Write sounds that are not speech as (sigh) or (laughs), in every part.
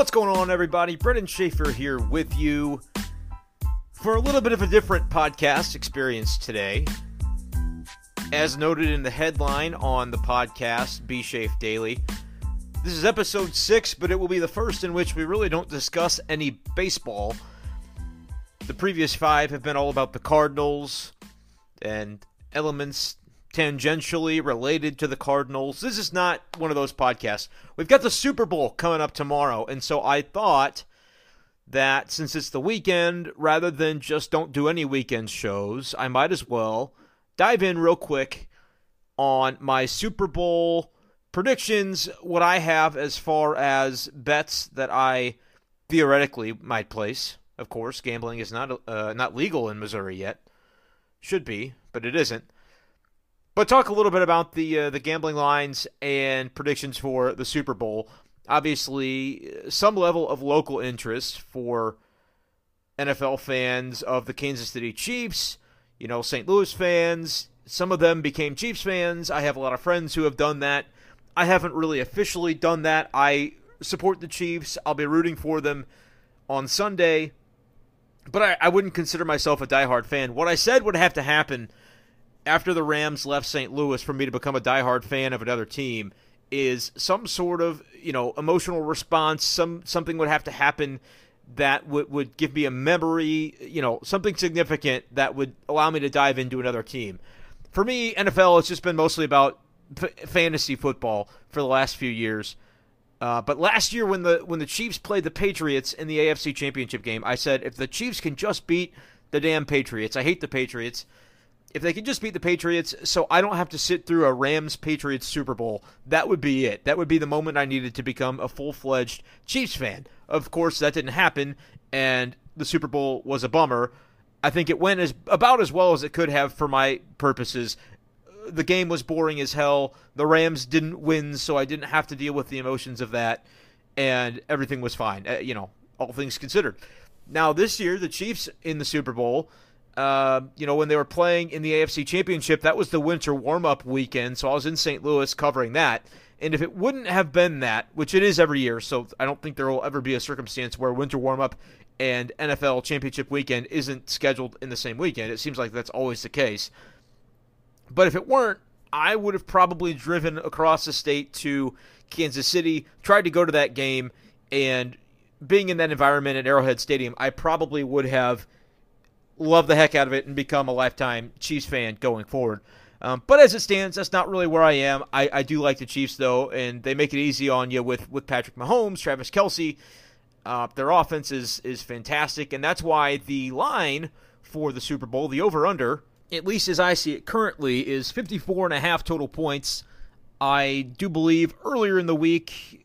What's going on, everybody? Brendan Schaefer here with you for a little bit of a different podcast experience today. As noted in the headline on the podcast, B Shafe Daily, this is episode six, but it will be the first in which we really don't discuss any baseball. The previous five have been all about the Cardinals and elements tangentially related to the Cardinals. This is not one of those podcasts. We've got the Super Bowl coming up tomorrow, and so I thought that since it's the weekend, rather than just don't do any weekend shows, I might as well dive in real quick on my Super Bowl predictions, what I have as far as bets that I theoretically might place. Of course, gambling is not uh, not legal in Missouri yet. Should be, but it isn't. But talk a little bit about the uh, the gambling lines and predictions for the Super Bowl. Obviously, some level of local interest for NFL fans of the Kansas City Chiefs. You know, St. Louis fans. Some of them became Chiefs fans. I have a lot of friends who have done that. I haven't really officially done that. I support the Chiefs. I'll be rooting for them on Sunday. But I, I wouldn't consider myself a diehard fan. What I said would have to happen after the Rams left St. Louis for me to become a diehard fan of another team is some sort of you know emotional response. Some something would have to happen that would would give me a memory, you know, something significant that would allow me to dive into another team. For me, NFL has just been mostly about f- fantasy football for the last few years. Uh, but last year, when the when the Chiefs played the Patriots in the AFC Championship game, I said if the Chiefs can just beat the damn Patriots, I hate the Patriots if they could just beat the Patriots so I don't have to sit through a Rams Patriots Super Bowl, that would be it. That would be the moment I needed to become a full fledged Chiefs fan. Of course, that didn't happen, and the Super Bowl was a bummer. I think it went as about as well as it could have for my purposes. The game was boring as hell. The Rams didn't win, so I didn't have to deal with the emotions of that, and everything was fine. Uh, you know, all things considered. Now this year, the Chiefs in the Super Bowl uh, you know, when they were playing in the AFC Championship, that was the winter warm up weekend. So I was in St. Louis covering that. And if it wouldn't have been that, which it is every year, so I don't think there will ever be a circumstance where winter warm up and NFL Championship weekend isn't scheduled in the same weekend. It seems like that's always the case. But if it weren't, I would have probably driven across the state to Kansas City, tried to go to that game, and being in that environment at Arrowhead Stadium, I probably would have love the heck out of it and become a lifetime Chiefs fan going forward. Um, but as it stands, that's not really where I am. I, I, do like the Chiefs though, and they make it easy on you with with Patrick Mahomes, Travis Kelce. Uh, their offense is is fantastic, and that's why the line for the Super Bowl, the over under, at least as I see it currently, is 54 and a half total points. I do believe earlier in the week,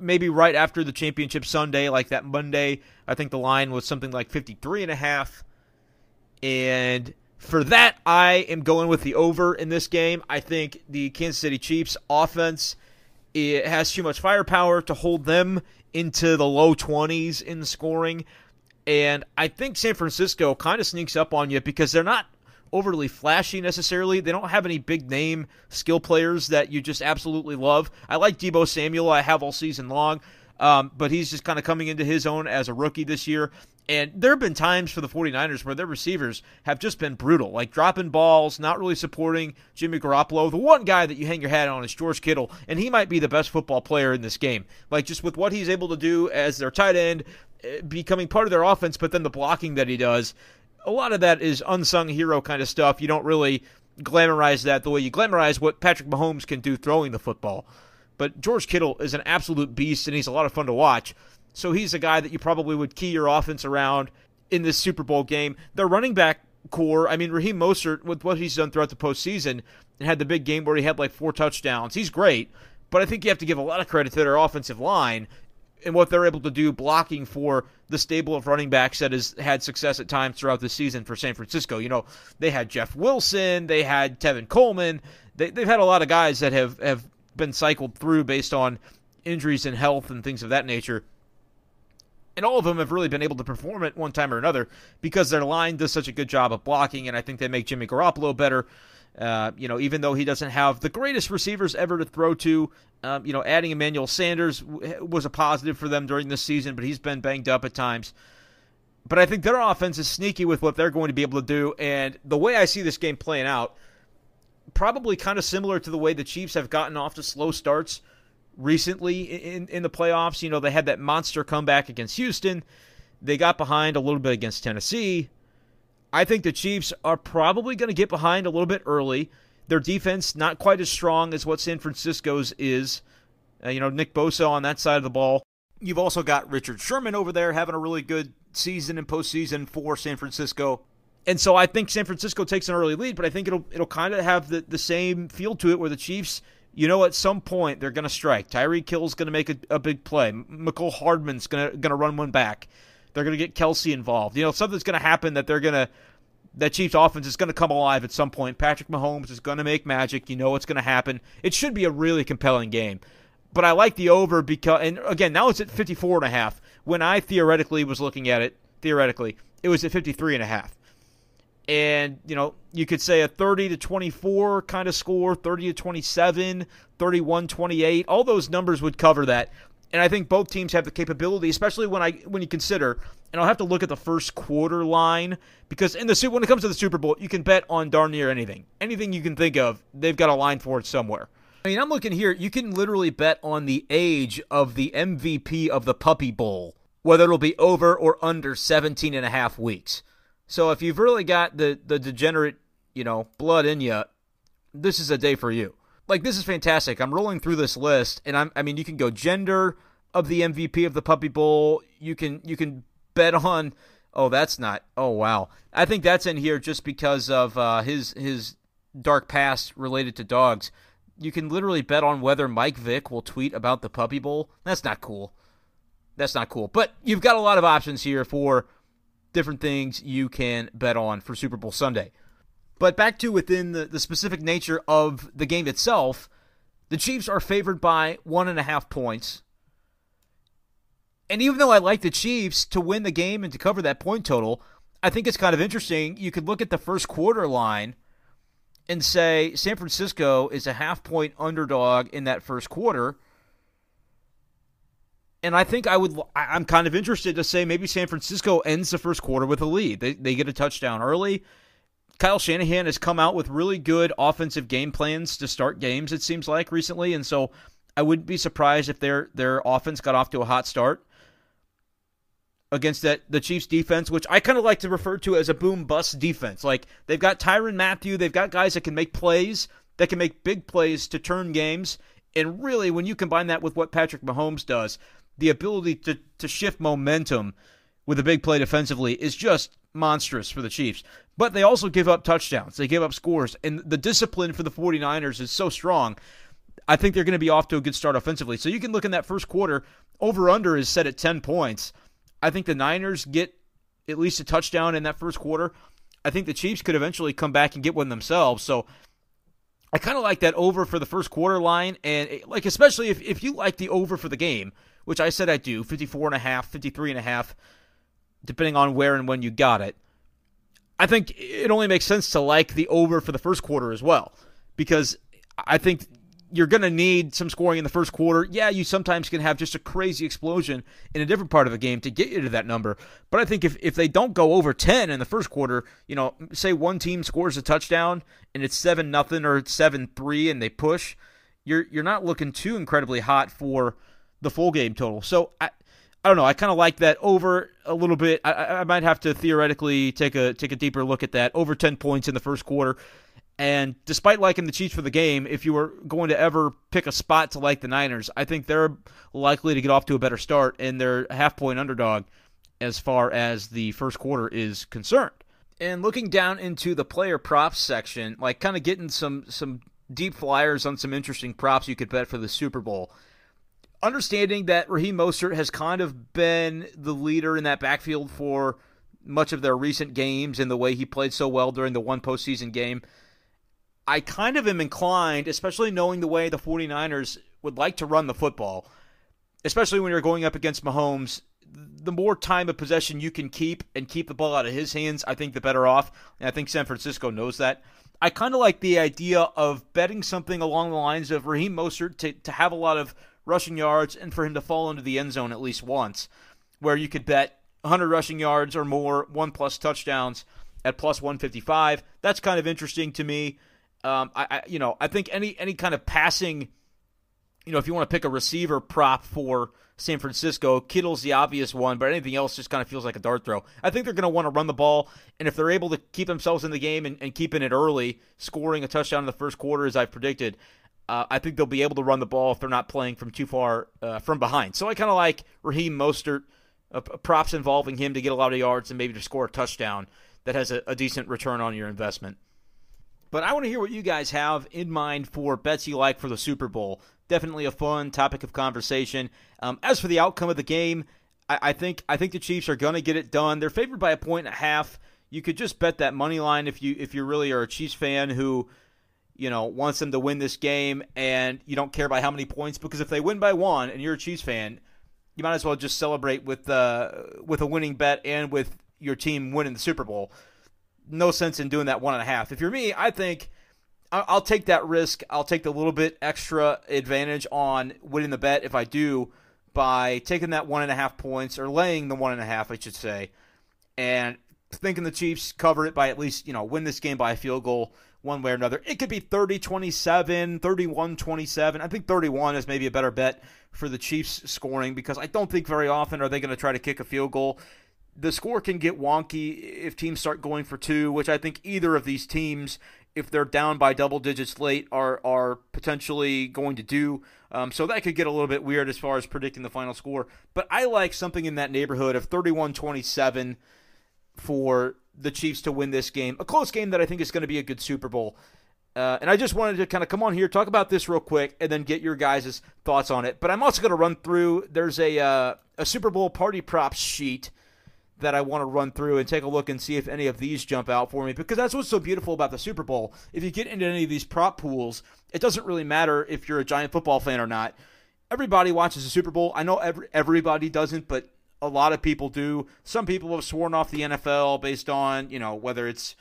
maybe right after the championship Sunday, like that Monday, I think the line was something like 53 and a half. And for that, I am going with the over in this game. I think the Kansas City Chiefs offense it has too much firepower to hold them into the low 20s in scoring. And I think San Francisco kind of sneaks up on you because they're not overly flashy necessarily. They don't have any big name skill players that you just absolutely love. I like Deebo Samuel, I have all season long. Um, but he's just kind of coming into his own as a rookie this year. And there have been times for the 49ers where their receivers have just been brutal, like dropping balls, not really supporting Jimmy Garoppolo. The one guy that you hang your hat on is George Kittle, and he might be the best football player in this game. Like just with what he's able to do as their tight end, eh, becoming part of their offense, but then the blocking that he does. A lot of that is unsung hero kind of stuff. You don't really glamorize that the way you glamorize what Patrick Mahomes can do throwing the football. But George Kittle is an absolute beast, and he's a lot of fun to watch. So he's a guy that you probably would key your offense around in this Super Bowl game. Their running back corps, I mean, Raheem Mostert, with what he's done throughout the postseason, and had the big game where he had like four touchdowns. He's great, but I think you have to give a lot of credit to their offensive line and what they're able to do blocking for the stable of running backs that has had success at times throughout the season for San Francisco. You know, they had Jeff Wilson, they had Tevin Coleman, they, have had a lot of guys that have, have been cycled through based on injuries and health and things of that nature. And all of them have really been able to perform at one time or another because their line does such a good job of blocking, and I think they make Jimmy Garoppolo better. Uh, you know, even though he doesn't have the greatest receivers ever to throw to, um, you know, adding Emmanuel Sanders w- was a positive for them during this season, but he's been banged up at times. But I think their offense is sneaky with what they're going to be able to do. And the way I see this game playing out, probably kind of similar to the way the Chiefs have gotten off to slow starts recently in, in the playoffs. You know, they had that monster comeback against Houston. They got behind a little bit against Tennessee. I think the Chiefs are probably going to get behind a little bit early. Their defense not quite as strong as what San Francisco's is. Uh, you know, Nick Bosa on that side of the ball. You've also got Richard Sherman over there having a really good season and postseason for San Francisco. And so I think San Francisco takes an early lead, but I think it'll it'll kind of have the, the same feel to it where the Chiefs, you know, at some point they're going to strike. Tyreek Hill's going to make a, a, big play. Mecole Hardman's going to going to run one back. They're going to get Kelce involved. You know, something's going to happen that they're going to that Chiefs offense is going to come alive at some point. Patrick Mahomes is going to make magic. You know what's going to happen. It should be a really compelling game. But I like the over because and again, now it's at 54 and a half. When I theoretically was looking at it, theoretically, it was at 53 and a half. And, you know, you could say a 30 to 24 kind of score, 30 to 27, 31 28. All those numbers would cover that and I think both teams have the capability, especially when I when you consider, and I'll have to look at the first quarter line because in the when it comes to the Super Bowl, you can bet on darn near anything, anything you can think of. They've got a line for it somewhere. I mean, I'm looking here. You can literally bet on the age of the MVP of the Puppy Bowl, whether it'll be over or under 17 and a half weeks. So if you've really got the the degenerate, you know, blood in you, this is a day for you like this is fantastic. I'm rolling through this list, and I'm I mean you can go gender of the MVP of the Puppy Bowl. You can you can bet on. Oh, that's not. Oh, wow. I think that's in here just because of uh, his his dark past related to dogs. You can literally bet on whether Mike Vick will tweet about the Puppy Bowl. That's not cool. That's not cool. But you've got a lot of options here for different things you can bet on for Super Bowl Sunday. But back to within the, the specific nature of the game itself, the Chiefs are favored by one and a half points. And even though I like the Chiefs to win the game and to cover that point total, I think it's kind of interesting. You could look at the first quarter line and say San Francisco is a half point underdog in that first quarter. And I think I would, I'm kind of interested to say maybe San Francisco ends the first quarter with a lead. They, they get a touchdown early. Kyle Shanahan has come out with really good offensive game plans to start games. It seems like recently, and so I wouldn't be surprised if their their offense got off to a hot start against that the Chiefs defense, which I kind of like to refer to as a boom bust defense. Like they've got Tyrann Mathieu, they've got guys that can make plays, that can make big plays to turn games, and really when you combine that with what Patrick Mahomes does, the ability to to shift momentum with a big play defensively is just monstrous for the Chiefs. But they also give up touchdowns. They give up scores. And the discipline for the 49ers is so strong. I think they're going to be off to a good start offensively. So you can look in that first quarter. Over under is set at 10 points. I think the Niners get at least a touchdown in that first quarter. I think the Chiefs could eventually come back and get one themselves. So I kind of like that over for the first quarter line. And like, especially if, if you like the over for the game, which I said I do, 54 and a half, 53 and a half depending on where and when you got it. I think it only makes sense to like the over for the first quarter as well, because I think you're going to need some scoring in the first quarter. Yeah, you sometimes can have just a crazy explosion in a different part of the game to get you to that number. But I think if, if they don't go over 10 in the first quarter, you know, say one team scores a touchdown and it's 7 nothing or 7 3 and they push, you're you're not looking too incredibly hot for the full game total. So I I don't know. I kind of like that over a little bit. I, I, might have to theoretically take a take a deeper look at that. Over ten points in the first quarter. And despite liking the Chiefs for the game, if you were going to ever pick a spot to like the Niners, I think they're likely to get off to a better start, and they're half point underdog as far as the first quarter is concerned. And looking down into the player props section, like kind of getting some some deep flyers on some interesting props you could bet for the Super Bowl understanding that Raheem Mostert has kind of been the leader in that backfield for much of their recent games and the way he played so well during the one postseason game, I kind of am inclined, especially knowing the way the 49ers would like to run the football, especially when you're going up against Mahomes, the more time of possession you can keep and keep the ball out of his hands, I think the better off. And I think San Francisco knows that. I kind of like the idea of betting something along the lines of Raheem Mostert to, to have a lot of rushing yards and for him to fall into the end zone at least once, where you could bet 100 rushing yards or more, one plus touchdowns at plus 155. That's kind of interesting to me. Um, I, I, you know, I think any any kind of passing, you know, if you want to pick a receiver prop for San Francisco, Kittle's the obvious one, but anything else just kind of feels like a dart throw. I think they're going to want to run the ball, and if they're able to keep themselves in the game and, and keeping it early, scoring a touchdown in the first quarter, as I've predicted, uh, I think they'll be able to run the ball if they're not playing from too far uh, from behind. So I kind of like Raheem Mostert, uh, props involving him to get a lot of yards and maybe to score a touchdown that has a, a decent return on your investment. But I want to hear what you guys have in mind for bets you like for the Super Bowl. Definitely a fun topic of conversation. Um, as for the outcome of the game, I, I think I think the Chiefs are going to get it done. They're favored by a point and a half. You could just bet that money line if you if you really are a Chiefs fan who you know wants them to win this game and you don't care by how many points because if they win by one and you're a Chiefs fan, you might as well just celebrate with uh, with a winning bet and with your team winning the Super Bowl no sense in doing that one and a half. If you're me, I think I'll take that risk. I'll take the little bit extra advantage on winning the bet if I do by taking that one and a half points or laying the one and a half, I should say, and thinking the Chiefs cover it by at least, you know, win this game by a field goal one way or another. It could be 30 27, 31 27. I think 31 is maybe a better bet for the Chiefs scoring because I don't think very often are they going to try to kick a field goal the score can get wonky if teams start going for two, which I think either of these teams, if they're down by double digits late, are are potentially going to do. Um, so that could get a little bit weird as far as predicting the final score. But I like something in that neighborhood of 31 27 for the Chiefs to win this game. A close game that I think is going to be a good Super Bowl. Uh, and I just wanted to kind of come on here, talk about this real quick, and then get your guys' thoughts on it. But I'm also going to run through. There's a uh, a Super Bowl party props sheet that I want to run through and take a look and see if any of these jump out for me because that's what's so beautiful about the Super Bowl. If you get into any of these prop pools, it doesn't really matter if you're a giant football fan or not. Everybody watches the Super Bowl. I know every, everybody doesn't, but a lot of people do. Some people have sworn off the NFL based on, you know, whether it's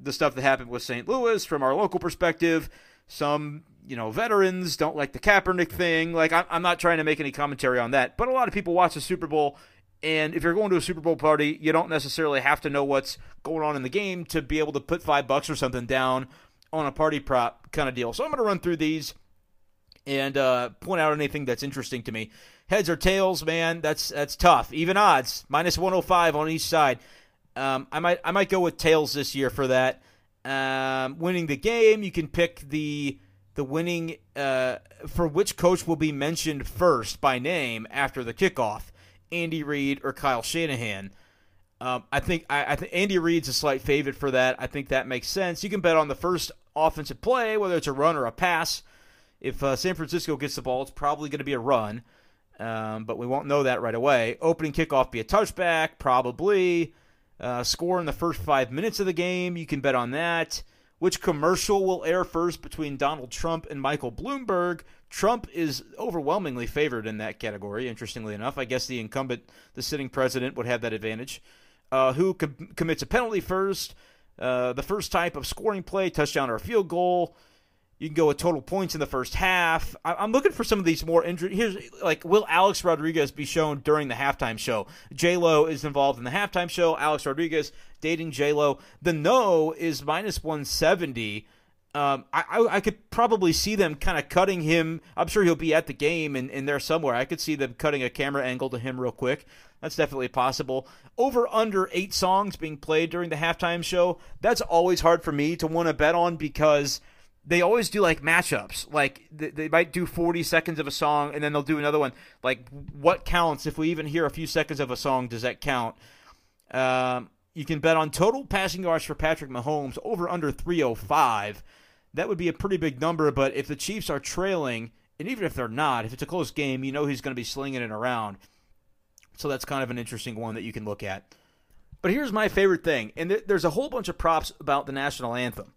the stuff that happened with St. Louis from our local perspective. Some, you know, veterans don't like the Kaepernick thing. Like, I'm not trying to make any commentary on that, but a lot of people watch the Super Bowl and if you're going to a Super Bowl party, you don't necessarily have to know what's going on in the game to be able to put five bucks or something down on a party prop kind of deal. So I'm going to run through these and uh, point out anything that's interesting to me. Heads or tails, man, that's that's tough. Even odds, minus 105 on each side. Um, I might I might go with tails this year for that. Um, winning the game, you can pick the the winning uh, for which coach will be mentioned first by name after the kickoff. Andy Reid or Kyle Shanahan. Um, I think I, I think Andy Reid's a slight favorite for that. I think that makes sense. You can bet on the first offensive play, whether it's a run or a pass. If uh, San Francisco gets the ball, it's probably going to be a run, um, but we won't know that right away. Opening kickoff be a touchback, probably. Uh, score in the first five minutes of the game, you can bet on that. Which commercial will air first between Donald Trump and Michael Bloomberg? Trump is overwhelmingly favored in that category, interestingly enough. I guess the incumbent, the sitting president, would have that advantage. Uh, who com- commits a penalty first? Uh, the first type of scoring play, touchdown or field goal. You can go with total points in the first half. I- am looking for some of these more injury. Here's like, will Alex Rodriguez be shown during the halftime show? J Lo is involved in the halftime show. Alex Rodriguez dating J Lo. The no is minus 170. Um, I, I, I could probably see them kind of cutting him. I'm sure he'll be at the game and, and there somewhere. I could see them cutting a camera angle to him real quick. That's definitely possible. Over under eight songs being played during the halftime show. That's always hard for me to want to bet on because they always do like matchups. Like they might do 40 seconds of a song and then they'll do another one. Like what counts? If we even hear a few seconds of a song, does that count? Um, you can bet on total passing yards for Patrick Mahomes over under 305. That would be a pretty big number, but if the Chiefs are trailing, and even if they're not, if it's a close game, you know he's going to be slinging it around. So that's kind of an interesting one that you can look at. But here's my favorite thing, and there's a whole bunch of props about the national anthem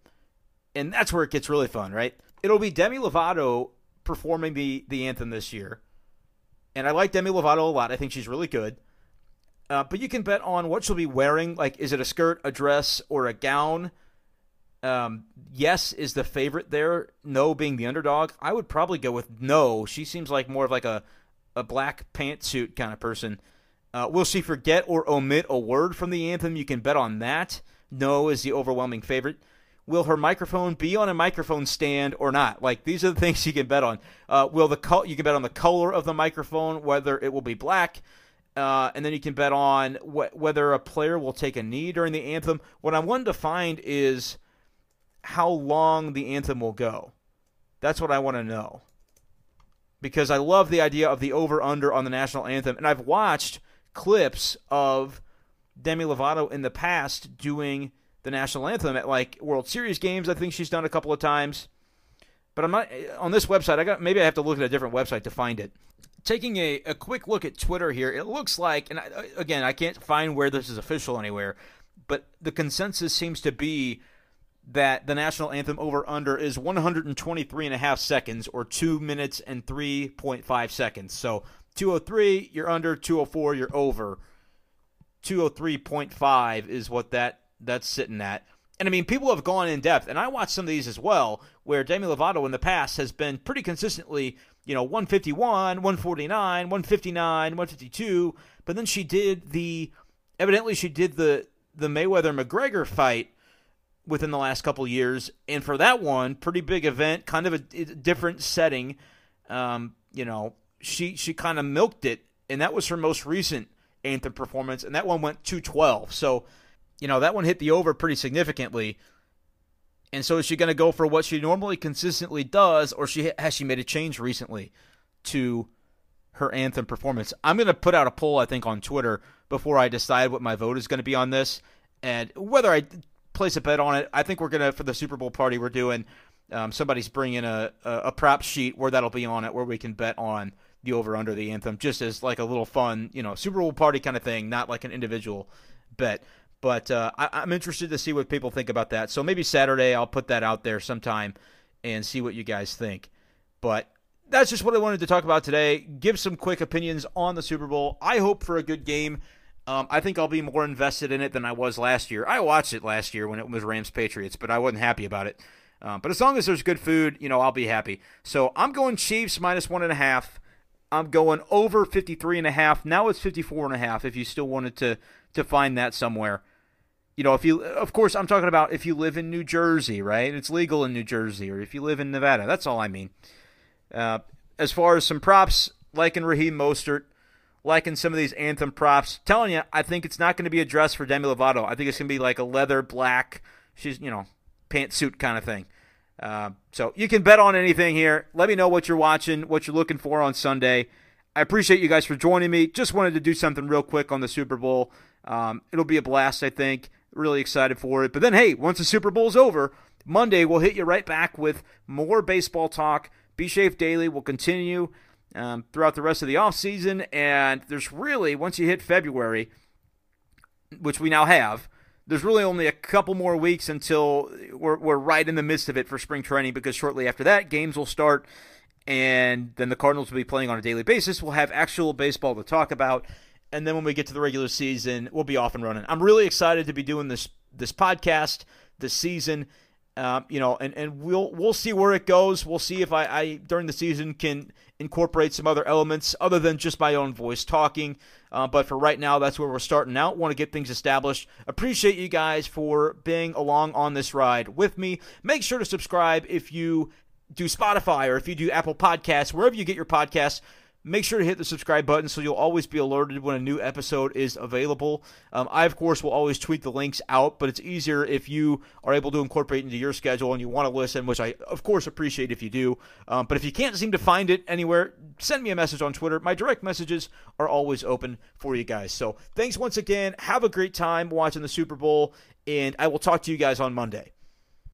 and that's where it gets really fun, right? It'll be Demi Lovato performing the the anthem this year, and I like Demi Lovato a lot. I think she's really good. Uh, but you can bet on what she'll be wearing. Like, is it a skirt, a dress, or a gown? Um, yes is the favorite there. No being the underdog. I would probably go with no. She seems like more of like a a black pantsuit kind of person. Uh, will she forget or omit a word from the anthem? You can bet on that. No is the overwhelming favorite. Will her microphone be on a microphone stand or not? Like these are the (laughs) things you can bet on. Uh, will the col- you can bet on the color of the microphone, whether it will be black, uh, and then you can bet on wh- whether a player will take a knee during the anthem. What I wanted to find is how long the anthem will go. That's what I want to know. Because I love the idea of the over under on the national anthem. And I've watched clips of Demi Lovato in the past doing the national anthem at like World Series games. I think she's done a couple of times. But I'm not on this website. I got maybe I have to look at a different website to find it. Taking a, a quick look at Twitter here, it looks like, and I, uh, again, I can't find where this is official anywhere, but the consensus seems to be that the national anthem over under is 123 and a half seconds or 2 minutes and 3.5 seconds. So 203 you're under, 204 you're over. 203.5 is what that that's sitting at. And I mean, people have gone in depth, and I watched some of these as well, where Demi Lovato in the past has been pretty consistently, you know, 151, 149, 159, 152. But then she did the, evidently she did the the Mayweather McGregor fight within the last couple years, and for that one, pretty big event, kind of a, a different setting. Um, you know, she she kind of milked it, and that was her most recent anthem performance, and that one went 212. So, you know, that one hit the over pretty significantly. And so, is she going to go for what she normally consistently does, or she has she made a change recently to her anthem performance? I'm going to put out a poll, I think, on Twitter before I decide what my vote is going to be on this, and whether I place a bet on it. I think we're gonna for the Super Bowl party we're doing. Um, somebody's bringing a, a a prop sheet where that'll be on it, where we can bet on the over under the anthem, just as like a little fun, you know, Super Bowl party kind of thing, not like an individual bet. But uh, I, am interested to see what people think about that. So maybe Saturday I'll put that out there sometime and see what you guys think. But that's just what I wanted to talk about today. Give some quick opinions on the Super Bowl. I hope for a good game. Um, I think I'll be more invested in it than I was last year. I watched it last year when it was Rams Patriots, but I wasn't happy about it. Um, but as long as there's good food, you know, I'll be happy. So I'm going Chiefs minus one and a half. I'm going over 53 and a half. Now it's 54 and a half if you still wanted to to find that somewhere. You know, if you of course I'm talking about if you live in New Jersey, right? It's legal in New Jersey or if you live in Nevada. That's all I mean. Uh, as far as some props, like in Raheem Mostert, liking some of these anthem props. Telling you, I think it's not going to be a dress for Demi Lovato. I think it's going to be like a leather black, she's you know, pantsuit kind of thing. Uh, so you can bet on anything here. Let me know what you're watching, what you're looking for on Sunday. I appreciate you guys for joining me. Just wanted to do something real quick on the Super Bowl. Um, it'll be a blast, I think. Really excited for it. But then, hey, once the Super Bowl's over, Monday we'll hit you right back with more baseball talk. B Shafe Daily will continue um, throughout the rest of the offseason. And there's really, once you hit February, which we now have, there's really only a couple more weeks until we're, we're right in the midst of it for spring training because shortly after that, games will start. And then the Cardinals will be playing on a daily basis. We'll have actual baseball to talk about. And then when we get to the regular season, we'll be off and running. I'm really excited to be doing this this podcast this season. Um, you know, and, and we'll we'll see where it goes. We'll see if I, I during the season can incorporate some other elements other than just my own voice talking. Uh, but for right now, that's where we're starting out. Want to get things established. Appreciate you guys for being along on this ride with me. Make sure to subscribe if you do Spotify or if you do Apple Podcasts, wherever you get your podcasts. Make sure to hit the subscribe button so you'll always be alerted when a new episode is available. Um, I, of course, will always tweet the links out, but it's easier if you are able to incorporate into your schedule and you want to listen, which I, of course, appreciate if you do. Um, but if you can't seem to find it anywhere, send me a message on Twitter. My direct messages are always open for you guys. So thanks once again. Have a great time watching the Super Bowl, and I will talk to you guys on Monday.